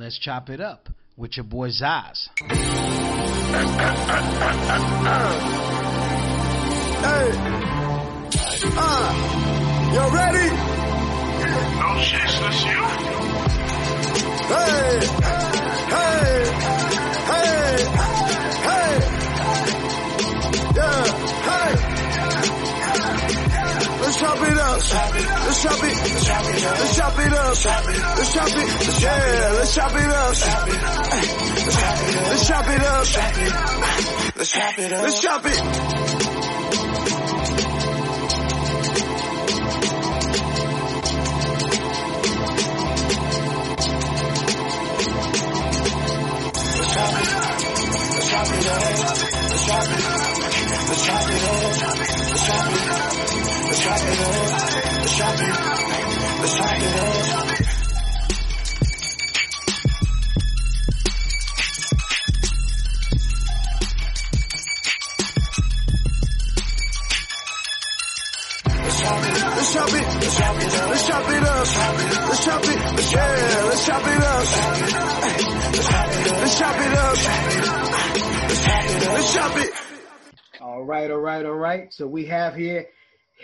Let's chop it up with your boy Zaz. Hey, uh, you ready? No shit, that's you. Hey, hey, hey, hey, yeah, hey. Let's chop it up. Let's chop it. Let's chop it up. Let's chop it. Let's chop it. Yeah, let's chop it up. Let's chop it up. Let's chop it up. Let's chop it. It. Let's chop it up. Let's chop it. Up. Let's chop it. Let's chop it up. All right, all right, all right. So we have here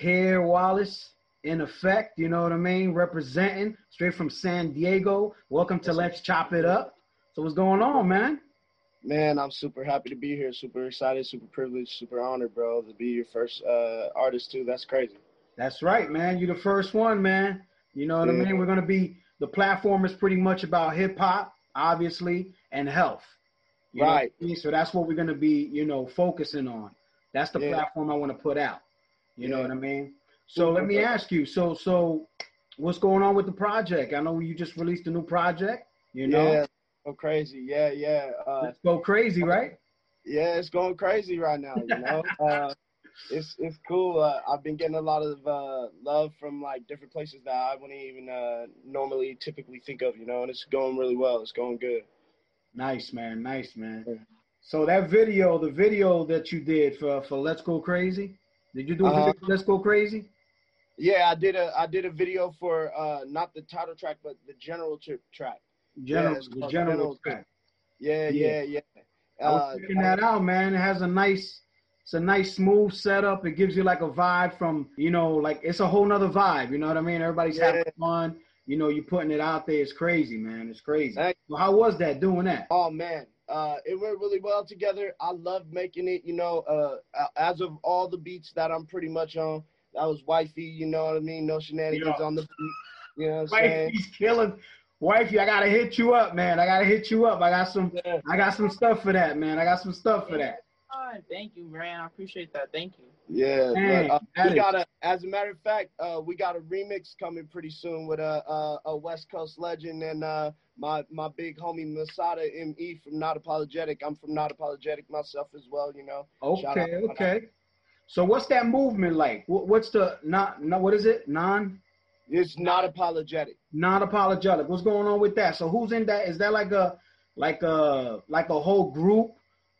Hair Wallace in effect, you know what I mean? Representing straight from San Diego. Welcome to Let's Chop It Up. So what's going on, man? Man, I'm super happy to be here. Super excited, super privileged, super honored, bro, to be your first uh, artist too. That's crazy. That's right, man. You're the first one, man. You know what I mean? We're gonna be the platform is pretty much about hip hop, obviously, and health. Know I Right. mean? So that's what we're gonna be, you know, focusing on. That's the Yeah. platform I want to put out. You know what I mean? So let me ask you. So so, what's going on with the project? I know you just released a new project. You know, Yeah, go crazy. Yeah, yeah. Uh, let's go crazy, right? yeah, it's going crazy right now. You know, uh, it's it's cool. Uh, I've been getting a lot of uh, love from like different places that I wouldn't even uh, normally typically think of. You know, and it's going really well. It's going good. Nice, man. Nice, man. Yeah. So that video, the video that you did for for Let's Go Crazy, did you do Uh, for Let's Go Crazy? Yeah, I did a I did a video for uh, not the title track, but the general trip track. General, it's the general General track. Yeah, Yeah. yeah, yeah. I was Uh, checking that out, man. It has a nice, it's a nice smooth setup. It gives you like a vibe from, you know, like it's a whole nother vibe. You know what I mean? Everybody's having fun. You know, you're putting it out there. It's crazy, man. It's crazy. Well, how was that doing that? Oh man, uh, it went really well together. I loved making it. You know, uh, as of all the beats that I'm pretty much on, that was wifey. You know what I mean? No shenanigans Yeah. on the beat. You know what I'm saying? Wifey's killing. Wifey, I gotta hit you up, man. I gotta hit you up. I got some. Yeah. I got some stuff for that, man. I got some stuff for that. Fine. Thank you, man. I appreciate that. Thank you. Yeah, Dang, but, uh, we got a. As a matter of fact, uh, we got a remix coming pretty soon with a a, a West Coast legend and uh, my my big homie Masada Me from Not Apologetic. I'm from Not Apologetic myself as well. You know. Shout Okay, out, okay. So what's that movement like? What's the not? No, what is it? Non It's not apologetic. Not apologetic. What's going on with that? So who's in that? Is that like a like a like a whole group?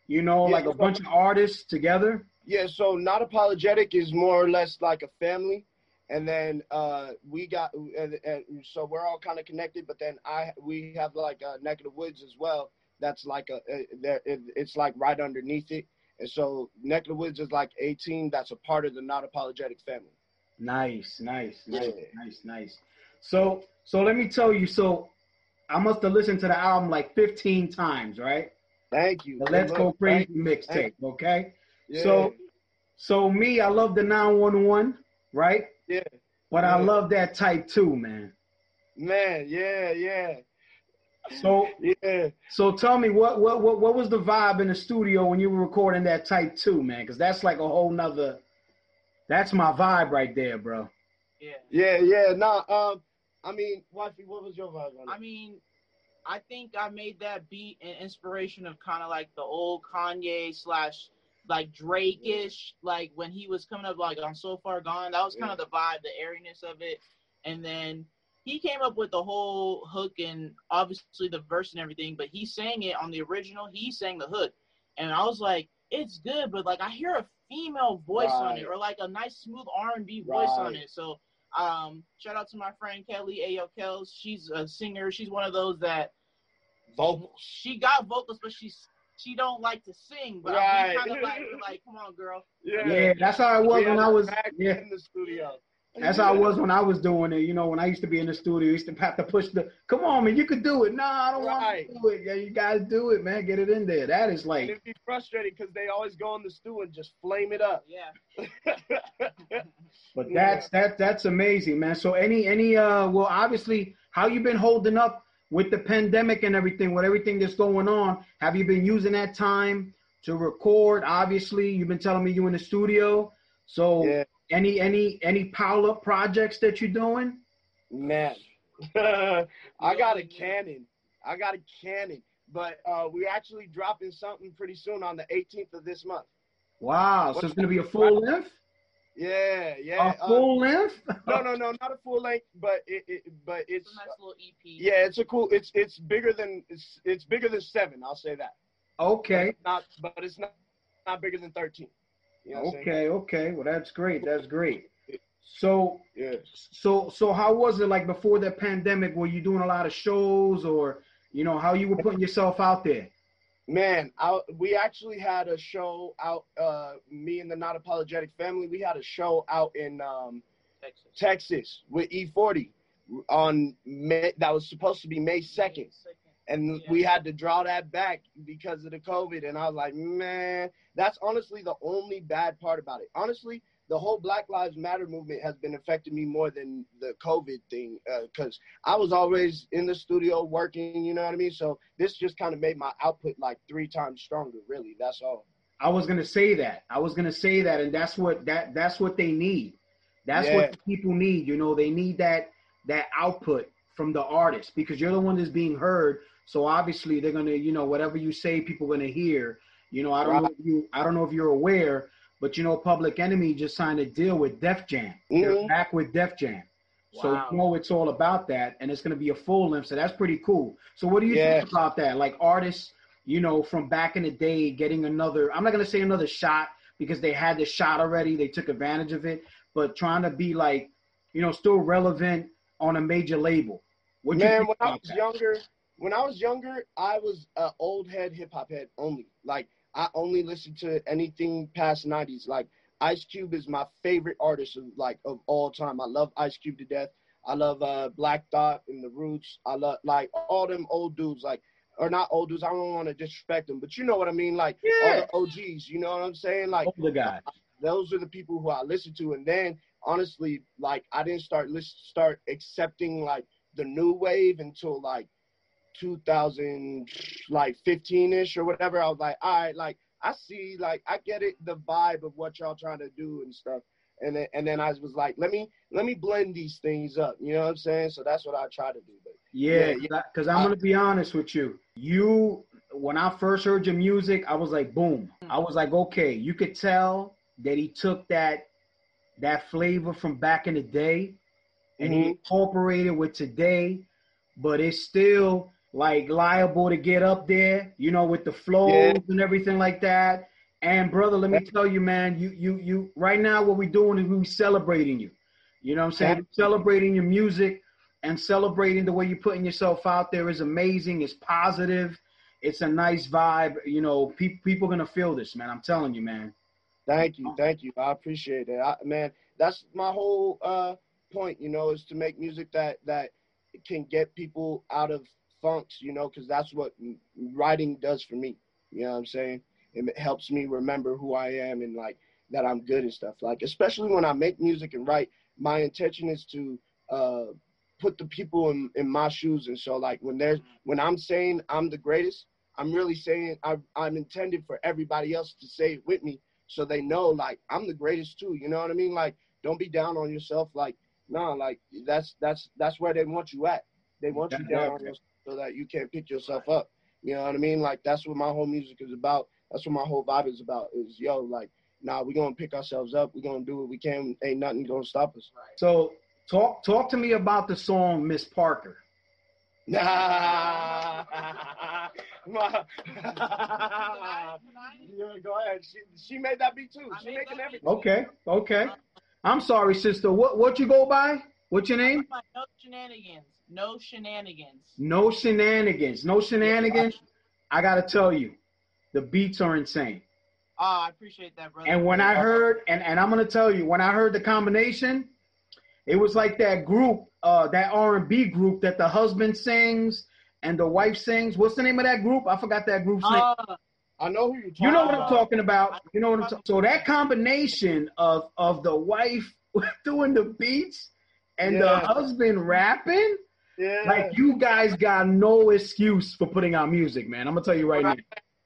You know, Yeah, like a bunch of artists together. Yeah, so not apologetic is more or less like a family, and then uh, we got and, and so we're all kind of connected. But then I we have like a neck of the woods as well. That's like a, a there it's like right underneath it, and so neck of the woods is like 18. That's a part of the not apologetic family. Nice, nice, nice, Yeah. nice, nice. So so let me tell you. So I must have listened to the album like 15 times, right? Thank you. The Let's Go Crazy mixtape. Okay. Yeah, So so me, I love the 911, right? yeah, But I love that type too, man. man, yeah, yeah, So yeah. so tell me what what what what was the vibe in the studio when you were recording that type two, man? Because that's like a whole nother. That's my vibe right there, bro. Yeah. Yeah, yeah, nah. Um, I mean, wifey, what was your vibe on it? I mean, I think I made that beat an inspiration of kind of like the old Kanye slash like Drake ish, like when he was coming up like on So Far Gone. That was kind of the vibe, the airiness of it. And then he came up with the whole hook and obviously the verse and everything, but he sang it on the original. He sang the hook, and I was like, it's good, but like I hear a female voice on it or like a nice smooth R and B voice on it. So um, shout out to my friend Kelly Ayo Kells. She's a singer. She's one of those that vocals. she got vocals, but she's she don't like to sing. But Right. I'm kind of like, like, come on, girl. Yeah, yeah that's how it was We when I was. back Yeah, in the studio. That's how it was when I was doing it. You know, when I used to be in the studio, I used to have to push the. Come on, man, you could do it. Nah, I don't Right. want to do it. Yeah, you guys do it, man. Get it in there. That is And like. it'd be frustrating because they always go in the stew and just flame it up. Yeah. But that's that that's amazing, man. So any any uh well obviously how you been holding up with the pandemic and everything, with everything that's going on? Have you been using that time to record? Obviously, you've been telling me you in the studio. So Yeah. Any any any pile up projects that you're doing? Man, I got a cannon. I got a cannon. But uh, we're actually dropping something pretty soon on the 18th of this month. Wow, so it's gonna be a full length? Yeah, yeah. A uh, full length? no, no, no, not a full length, but it, it but It's it's a nice little EP. yeah, it's a cool. It's it's bigger than it's it's bigger than seven. I'll say that. Okay. But not, but it's not not bigger than thirteen. You know what I'm saying? Okay, okay. Well that's great. That's great. So Yeah. So so how was it like before the pandemic? Were you doing a lot of shows or you know how you were putting yourself out there? Man, I, we actually had a show out. Uh, me and the Not Apologetic family. We had a show out in um, Texas. Texas with E40 on May. That was supposed to be May second, and Yeah. we had to draw that back because of the COVID. And I was like, man, that's honestly the only bad part about it. Honestly, the whole Black Lives Matter movement has been affecting me more than the COVID thing uh, because I was always in the studio working. You know what I mean? So this just kind of made my output like three times stronger. Really, that's all. I was gonna say that. I was gonna say that, and that's what that that's what they need. That's Yeah. what the people need. You know, they need that that output from the artist because you're the one that's being heard. So obviously they're gonna, you know, whatever you say, people gonna hear. You know, I don't know if you I don't know if you're aware, but you know, Public Enemy just signed a deal with Def Jam. They're Mhm. back with Def Jam. So Wow. you know it's all about that, and it's gonna be a full length. So that's pretty cool. So what do you Yeah. think about that? Like artists, you know, from back in the day, getting another. I'm not gonna say another shot because they had the shot already. They took advantage of it, but trying to be like, you know, still relevant on a major label. What you Man, when I was that? younger, when I was younger, I was an old head hip hop head only. Like I only listened to anything past '90s. Like Ice Cube is my favorite artist of like of all time. I love Ice Cube to death. I love uh, Black Thought and the Roots. I love like all them old dudes. Like or not old dudes. I don't want to disrespect them, but you know what I mean. Like yeah. all the OGs. You know what I'm saying? Like older guy. those are the people who I listen to. And then honestly, like I didn't start list, start accepting like the new wave until like 2000 like 15 ish or whatever. I was like, all right, like I see, like I get it, the vibe of what y'all trying to do and stuff. And then and then I was like, let me let me blend these things up. You know what I'm saying? So that's what I try to do. But Yeah, Yeah, because I'm gonna be honest with you. You, when I first heard your music, I was like, boom. I was like, okay, you could tell that he took that that flavor from back in the day and he Mhm. incorporated with today, but it's still like liable to get up there, you know, with the flows Yeah. and everything like that. And brother, let me tell you, man, you you you right now what we're doing is we're celebrating you. You know what I'm saying? Celebrating your music and celebrating the way you're putting yourself out there is amazing. It's positive. It's a nice vibe. You know, pe- people gonna feel this, man. I'm telling you, man. Thank you, thank you. I appreciate it, I, man. That's my whole uh, point, you know, is to make music that that can get people out of funks, you know, because that's what writing does for me. You know what I'm saying? It helps me remember who I am and like that I'm good and stuff. Like especially when I make music and write, my intention is to uh, put the people in, in my shoes. And so like when there's when I'm saying I'm the greatest, I'm really saying I, I'm intended for everybody else to say it with me so they know like I'm the greatest too. You know what I mean? Like don't be down on yourself. Like nah, like that's that's that's where they want you at. They want you down on yourself so that you can't pick yourself up. You know what I mean? Like that's what my whole music is about. That's what my whole vibe is about. Is yo like nah, we gonna pick ourselves up. We gonna do what we can. Ain't nothing gonna stop us. So talk talk to me about the song Miss Parker. Nah. Yeah, go ahead. She, she made that beat too. She making everything. Okay, okay. I'm sorry, sister. What what you go by? What's your name? My no shenanigans. No shenanigans. No shenanigans. No shenanigans. I gotta tell you, the beats are insane. Oh, I appreciate that, brother. And when I heard, and, and I'm gonna tell you, when I heard the combination, it was like that group, uh, that R and B group that the husband sings and the wife sings. What's the name of that group? I forgot that group's name. Uh, I know who you're talking You know what I'm talking about. You know what I'm talking. So that combination of of the wife doing the beats and the husband rapping, Yeah. like you guys got no excuse for putting out music, man. I'm gonna tell you right now.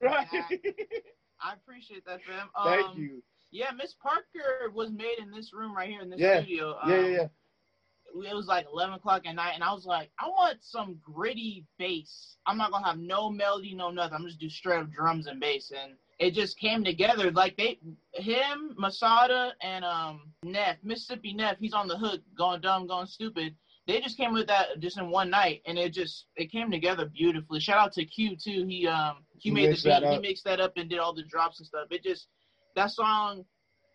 right. I appreciate that, fam. Thank Um, you. Yeah, Miss Parker was made in this room right here in this Yeah. studio. Yeah, yeah, Um, yeah. it was like 11 o'clock at night and i was like i want some gritty bass i'm not gonna have no melody no nothing i'm just do straight up drums and bass and it just came together like they him masada and um neff mississippi neff he's on the hook going dumb going stupid they just came with that just in one night and it just it came together beautifully. Shout out to q too. He um he He made the beat. He mixed that up and did all the drops and stuff. It just that song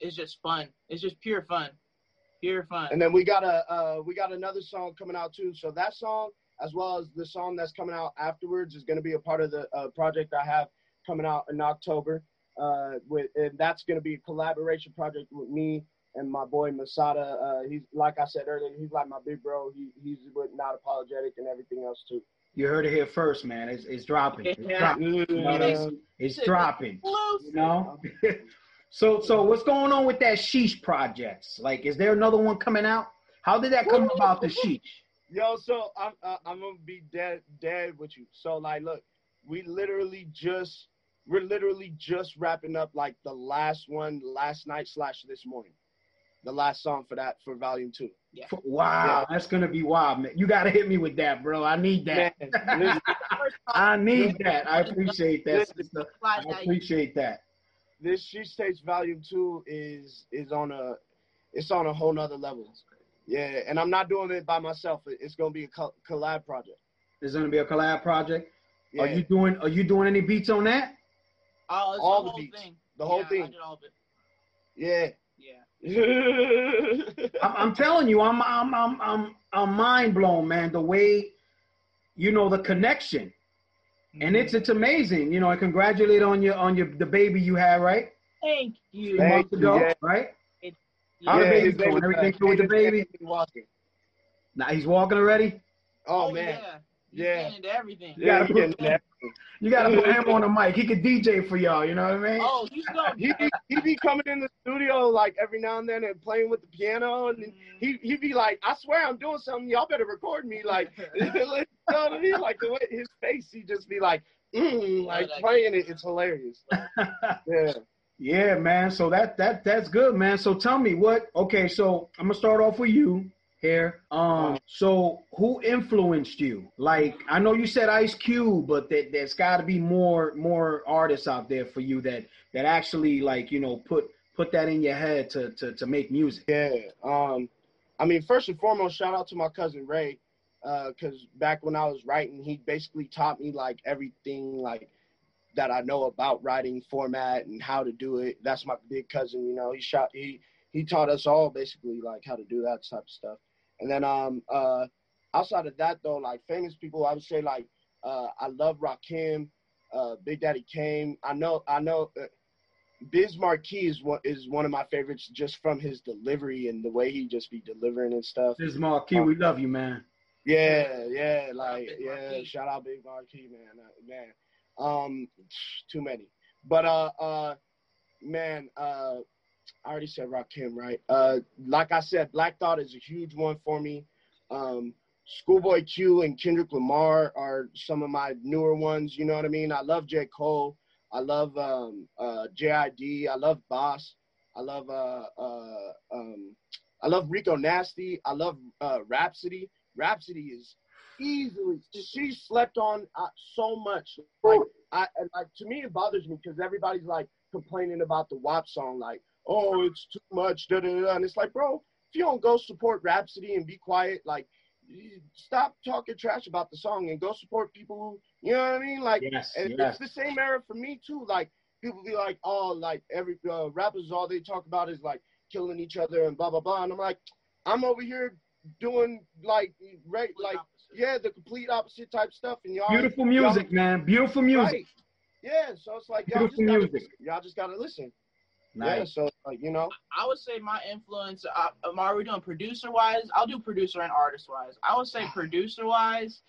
is just fun. It's just pure fun. Pure fun. And then we got a uh, we got another song coming out too. So that song, as well as the song that's coming out afterwards, is going to be a part of the uh, project I have coming out in October. Uh, with and that's going to be a collaboration project with me and my boy Masada. Uh, he's like I said earlier, he's like my big bro. He he's with not apologetic and everything else too. You heard it here first, man. It's, it's dropping. It's Yeah. dropping. You know what I mean? It's dropping. Exclusive. You know. so so what's going on with that sheesh projects? Like, is there another one coming out? How did that come about? The sheesh. Yo, so I'm uh, I'm gonna be dead dead with you. So like, look, we literally just we're literally just wrapping up like the last one last night slash this morning, the last song for that for volume two. Wow, that's gonna be wild, man. You gotta hit me with that, bro. I need that. Man, listen, I need that. I appreciate that. Listen, sister. I appreciate that. this She States volume two is is on a it's on a whole nother level. Yeah, and I'm not doing it by myself. It's gonna be a collab project. It's gonna be a collab project. Yeah, Are you doing? Are you doing any beats on that? Oh, it's All the the whole beats. thing. the whole Yeah, I thing. did all of it. Yeah. Yeah. I'm, I'm telling you, I'm I'm I'm I'm I'm mind blown, man. The way, you know, the connection, and mm-hmm. it's it's amazing. You know, I congratulate on your on your the baby you had right Thank you. two Thank months you, ago, yeah. right? Yeah. How the baby doing? Everything good. good with the baby? baby's walking. Now he's walking already. Oh, oh man. Yeah. He's Yeah. into everything. You gotta put- getting. You gotta put him on the mic. He could DJ for y'all. You know what I mean? Oh, he's going. he be, he be coming in the studio like every now and then and playing with the piano and he he be like, I swear I'm doing something. Y'all better record me. Like, you know what I mean? Like the way his face, he just be like, mm, like playing it. It's hilarious. Yeah. Yeah, man. So that that that's good, man. So tell me what? Okay, so I'm gonna start off with you Um, so who influenced you? Like, I know you said Ice Cube, but that there's got to be more more artists out there for you that that actually like you know put put that in your head to to to make music. Yeah. Um, I mean, first and foremost, shout out to my cousin Ray, because back when I was writing, he basically taught me like everything like that I know about writing format and how to do it. That's my big cousin. You know, he shot he he taught us all basically like how to do that type of stuff. And then um uh outside of that though, like famous people, I would say like uh I love Rakim, uh Big Daddy Kane. I know I know. Uh, Biz Markie is one is one of my favorites just from his delivery and the way he just be delivering and stuff. This is Marquis. We love you, man. Yeah, yeah, like Big yeah, shout out Biz Markie, man, uh, man. Um, too many, but uh, uh, man, uh, I already said Rakim, right? Uh, like I said, Black Thought is a huge one for me. Um, Schoolboy Q and Kendrick Lamar are some of my newer ones. You know what I mean? I love J Cole. I love um, uh, JID. I love Boss. I love uh, uh, um, I love Rico Nasty. I love uh, Rapsody. Rapsody is easily she slept on uh, so much. Like I like to me it bothers me because everybody's like complaining about the WAP song, like oh it's too much, da da da. And it's like, bro, if you don't go support Rapsody and be quiet, like stop talking trash about the song and go support people who you know what I mean, like. Yes, And yes. it's the same era for me too. Like people be like, oh, like every uh, rappers, all they talk about is like killing each other and blah blah blah. And I'm like, I'm over here doing like right, like yeah, the complete opposite type stuff, and y'all Beautiful y'all- music, man. Beautiful music. Right. Yeah, so it's like y'all just, Beautiful gotta, music. y'all just gotta listen. Yeah, Nice. so like you know, I would say my influence. Uh, am I we doing producer wise? I'll do producer and artist wise. I would say producer wise.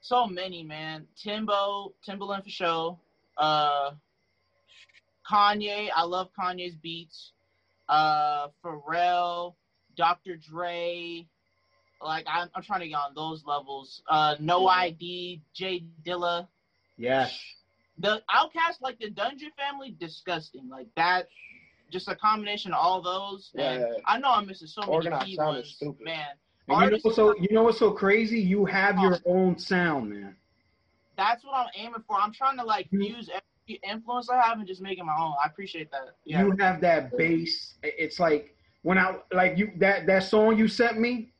So many man. Timbo, Timbaland for show. Uh, Kanye. I love Kanye's beats. Uh, Pharrell, Dr. Dre. Like I'm, I'm trying to get on those levels. Uh, No ID, J Dilla. Yes. The OutKast, like the Dungeon Family, disgusting. Like that, just a combination of all those. Yeah, and yeah, yeah. I know I'm missing so many Organized key sound is ones, stupid. man. And you know what's so you know what's so crazy? You have your own sound, man. That's what I'm aiming for. I'm trying to like use every influence I have and just make it my own. I appreciate that. Yeah. You have that bass. It's like when I like you that that song you sent me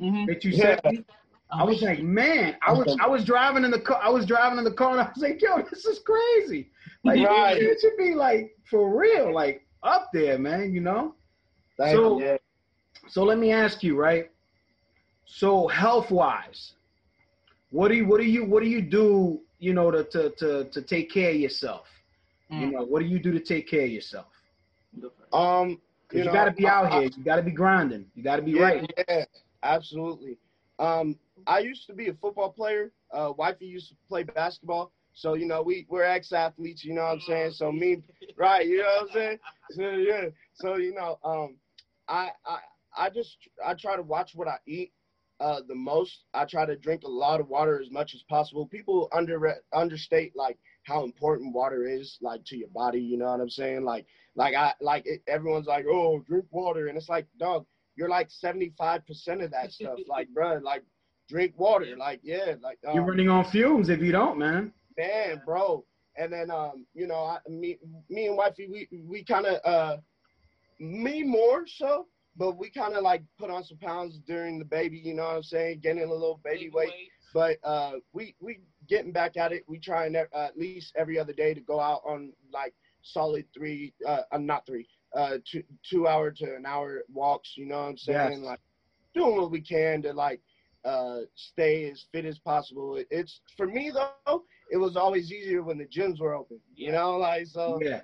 Mhm. that you Yeah. sent me. I was like, man, I was I was driving in the car. I was driving in the car, and I was like, yo, this is crazy. Like, Right. it should be like for real, like up there, man. You know. Thank So- you. So let me ask you, right? So health wise, what do you what do you what do you do? You know, to to to, to take care of yourself. You Mm. know, what do you do to take care of yourself? Um, Because you, know, got to be out I- here. You got to be grinding. You got to be yeah, right. Yeah, absolutely. Um, I used to be a football player. Uh, wifey used to play basketball. So you know, we we're ex athletes. You know what I'm saying? So me, right? You know what I'm saying? So yeah. So you know, um, I I I just I try to watch what I eat. Uh, the most I try to drink a lot of water as much as possible. People under understate like how important water is like to your body. You know what I'm saying? Like like I like it, everyone's like, oh, drink water, and it's like, dog, you're like 75 percent of that stuff. like, bruh, like drink water. Like, yeah, like um, You're running on fumes if you don't, man. man, bro. And then um, you know, I, me me and wifey, we we kind of uh, me more so, but we kind of like put on some pounds during the baby. You know what I'm saying? Getting a little baby weight. But uh, we we getting back at it. We try and uh, at least every other day to go out on like solid three, uh, uh not three, uh, two two hour to an hour walks. You know what I'm saying? Yes. Like doing what we can to like uh stay as fit as possible. It's for me though. It was always easier when the gyms were open. You know, like so. Yeah.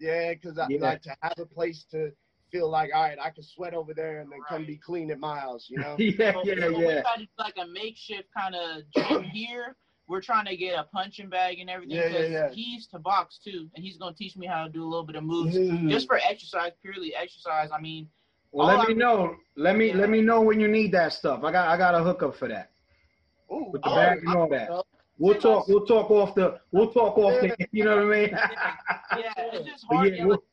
Yeah, because I Yeah. like to have a place to feel like, all right, I can sweat over there and then come be clean at miles. You know? Yeah, So- yeah, so We yeah. tried to do like a makeshift kind of gym here. We're trying to get a punching bag and everything. Yeah, yeah, 'cause yeah. He used to box too, and he's gonna teach me how to do a little bit of moves Mhm. just for exercise, purely exercise. I mean, Well, all let me I'm- know. Let me let me know when you need that stuff. I got I got a hookup for that Ooh, with the Oh, bag and all that. I- We'll talk. We'll talk off the. We'll talk off the. You know what I mean? yeah, it's just hard. yeah, we'll-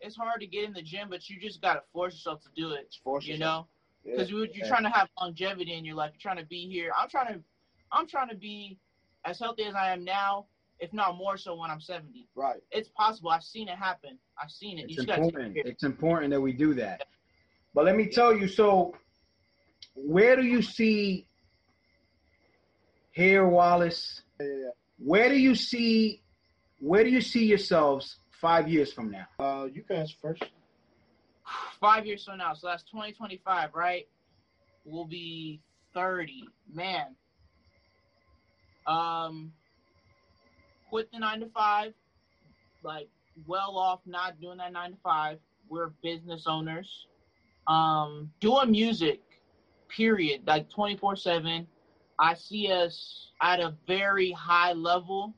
it's hard to get in the gym, but you just gotta force yourself to do it. Force You yourself. know, Yeah. because you're Yeah. trying to have longevity in your life. You're trying to be here. I'm trying to, I'm trying to be as healthy as I am now, if not more so when I'm 70. Right. It's possible. I've seen it happen. I've seen it. It's you just gotta important. care. It's important that we do that. But let me tell you. So, where do you see here, Wallace? Yeah, yeah, yeah. Where do you see? Where do you see yourselves five years from now? Uh, you guys first. Five years from now, so that's 2025, right? We'll be 30. Man. Um, quit the nine to five. Like, well off not doing that nine to five. We're business owners. Um, doing music, period. Like 24 7. I see us at a very high level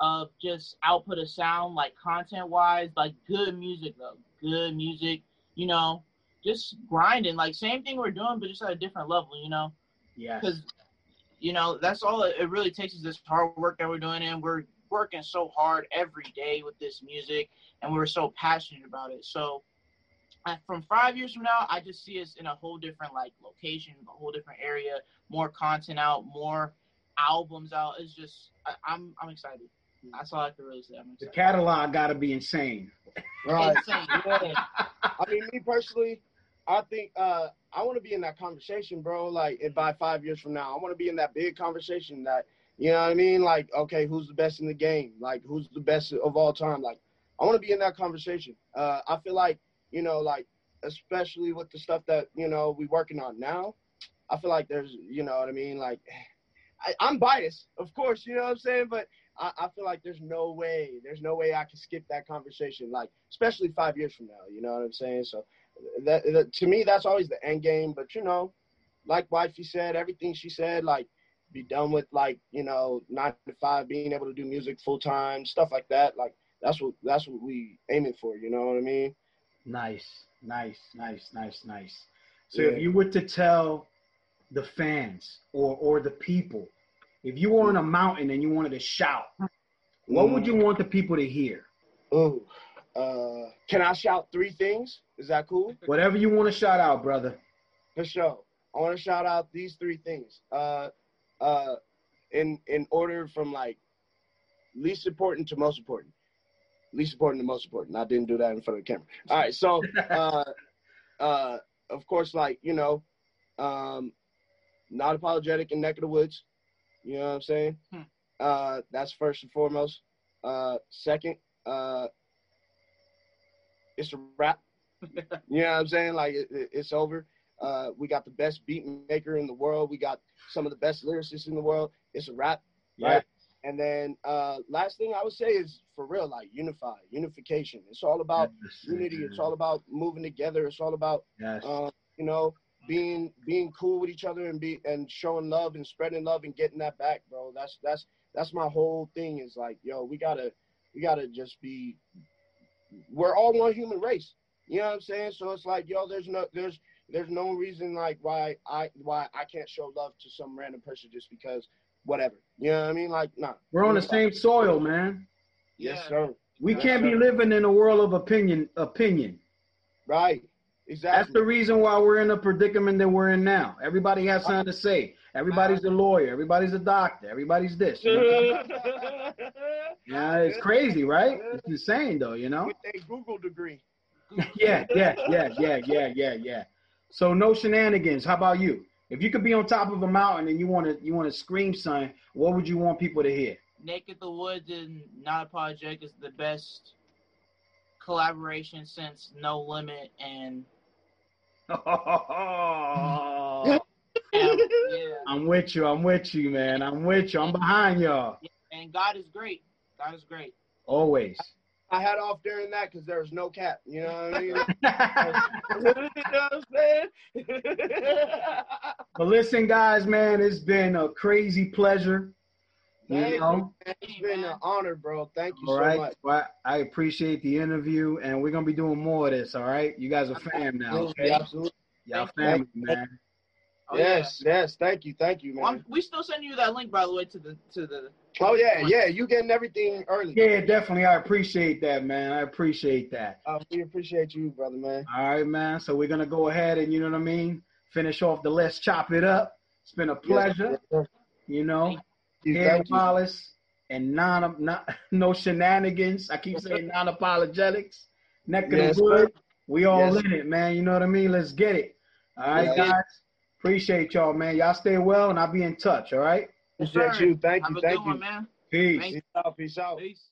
of just output of sound, like content wise, like good music though. Good music, you know, just grinding. Like same thing we're doing, but just at a different level, you know. Yes. Because you know, that's all it it really takes is this hard work that we're doing and we're working so hard every day with this music and we're so passionate about it. So uh, from five years from now, I just see us in a whole different like location, a whole different area, more content out, more albums out. It's just I, I'm I'm excited. That's all I can really say. I'm The catalog got to be insane. Right. Insane. Yeah. I mean, me personally, I think uh, I want to be in that conversation, bro. Like, if by five years from now, I want to be in that big conversation that, you know what I mean? Like, okay, who's the best in the game? Like, who's the best of all time? Like, I want to be in that conversation. Uh, I feel like, you know, like, especially with the stuff that, you know, we working on now, I feel like there's, you know what I mean? Like, I, I'm biased, of course, you know what I'm saying? But I, I feel like there's no way, there's no way I can skip that conversation, like, especially five years from now, you know what I'm saying? So, that, that to me, that's always the end game. But, you know, like wifey said, everything she said, like, be done with, like, you know, nine to five, being able to do music full time, stuff like that. Like, that's what that's what we aiming for, you know what I mean? Nice, nice, nice, nice, nice. So Yeah. if you were to tell the fans or or the people, if you were on a mountain and you wanted to shout, what would mm. you want the people to hear? Ooh. Uh, can I shout three things? Is that cool? Whatever you want to shout out, brother. For sure. I want to shout out these three things. Uh, uh, in in order from like least important to most important. Least important to most important. I didn't do that in front of the camera. All right. So, uh, uh, of course, like you know, um, not apologetic in neck of the woods. You know what I'm saying? Hmm. Uh, that's first and foremost. Uh, second, uh, it's a wrap. You know what I'm saying? Like it, it- it's over. Uh, we got the best beat maker in the world. We got some of the best lyricists in the world. It's a wrap, right? And then uh, last thing I would say is for real, like unify, unification. It's all about unity. It's all about moving together. It's all about Yes. uh, you know being being cool with each other and be and showing love and spreading love and getting that back, bro. That's that's that's my whole thing. Is like, yo, we gotta we gotta just be. We're all one human race. You know what I'm saying? So it's like, yo, there's no there's there's no reason like why I why I can't show love to some random person just because whatever. You know what I mean? Like, nah. We're on the same soil, man. Yes, Yeah. sir. We Yes, can't be living in a world of opinion. Opinion. Right. Exactly. That's the reason why we're in the predicament that we're in now. Everybody has something to say. Everybody's a lawyer. Everybody's a doctor. Everybody's this. you know? Yeah, it's crazy, right? It's insane, though. You know. With a Google degree. Yeah, yeah, yeah, yeah, yeah, yeah, yeah. So no shenanigans. How about you? If you could be on top of a mountain and you want to you want to scream something, what would you want people to hear? Neck of the Woods and Not Apologetic is the best collaboration since No Limit and I'm yeah, yeah. with you. I'm with you, man. I'm with you. I'm behind y'all. and God is great. God is great. Always. I had off during that because there was no cap. You know what I mean? you know what I'm saying? But listen, guys, man, it's been a crazy pleasure. You Thank know? you. It's been an honor, bro. Thank you All so right. much. Well, I appreciate the interview, and we're gonna be doing more of this. All right, you guys are fam now. Absolutely, Okay, absolutely. y'all Thank family, man. Oh, yes, yes. Thank you, thank you, man. I'm, we still send you that link, by the way, to the to the. Oh yeah, yeah. You getting everything early. Yeah, definitely. I appreciate that, man. I appreciate that. Uh, we appreciate you, brother, man. All right, man. So we're gonna go ahead and you know what I mean. Finish off the let's chop it up. It's been a pleasure. Yes, sir. You know, Thank you, you. Wallace and non, not no shenanigans. I keep saying non-apologetics. Neck of Yes, the wood. We all Yes. in it, man. You know what I mean? Let's get it. All right, Yeah. guys. Appreciate y'all, man. Y'all stay well, and I'll be in touch. All right. Appreciate you. Thank you, thank you. one, man. Peace. Thank Peace out. Peace out. Peace.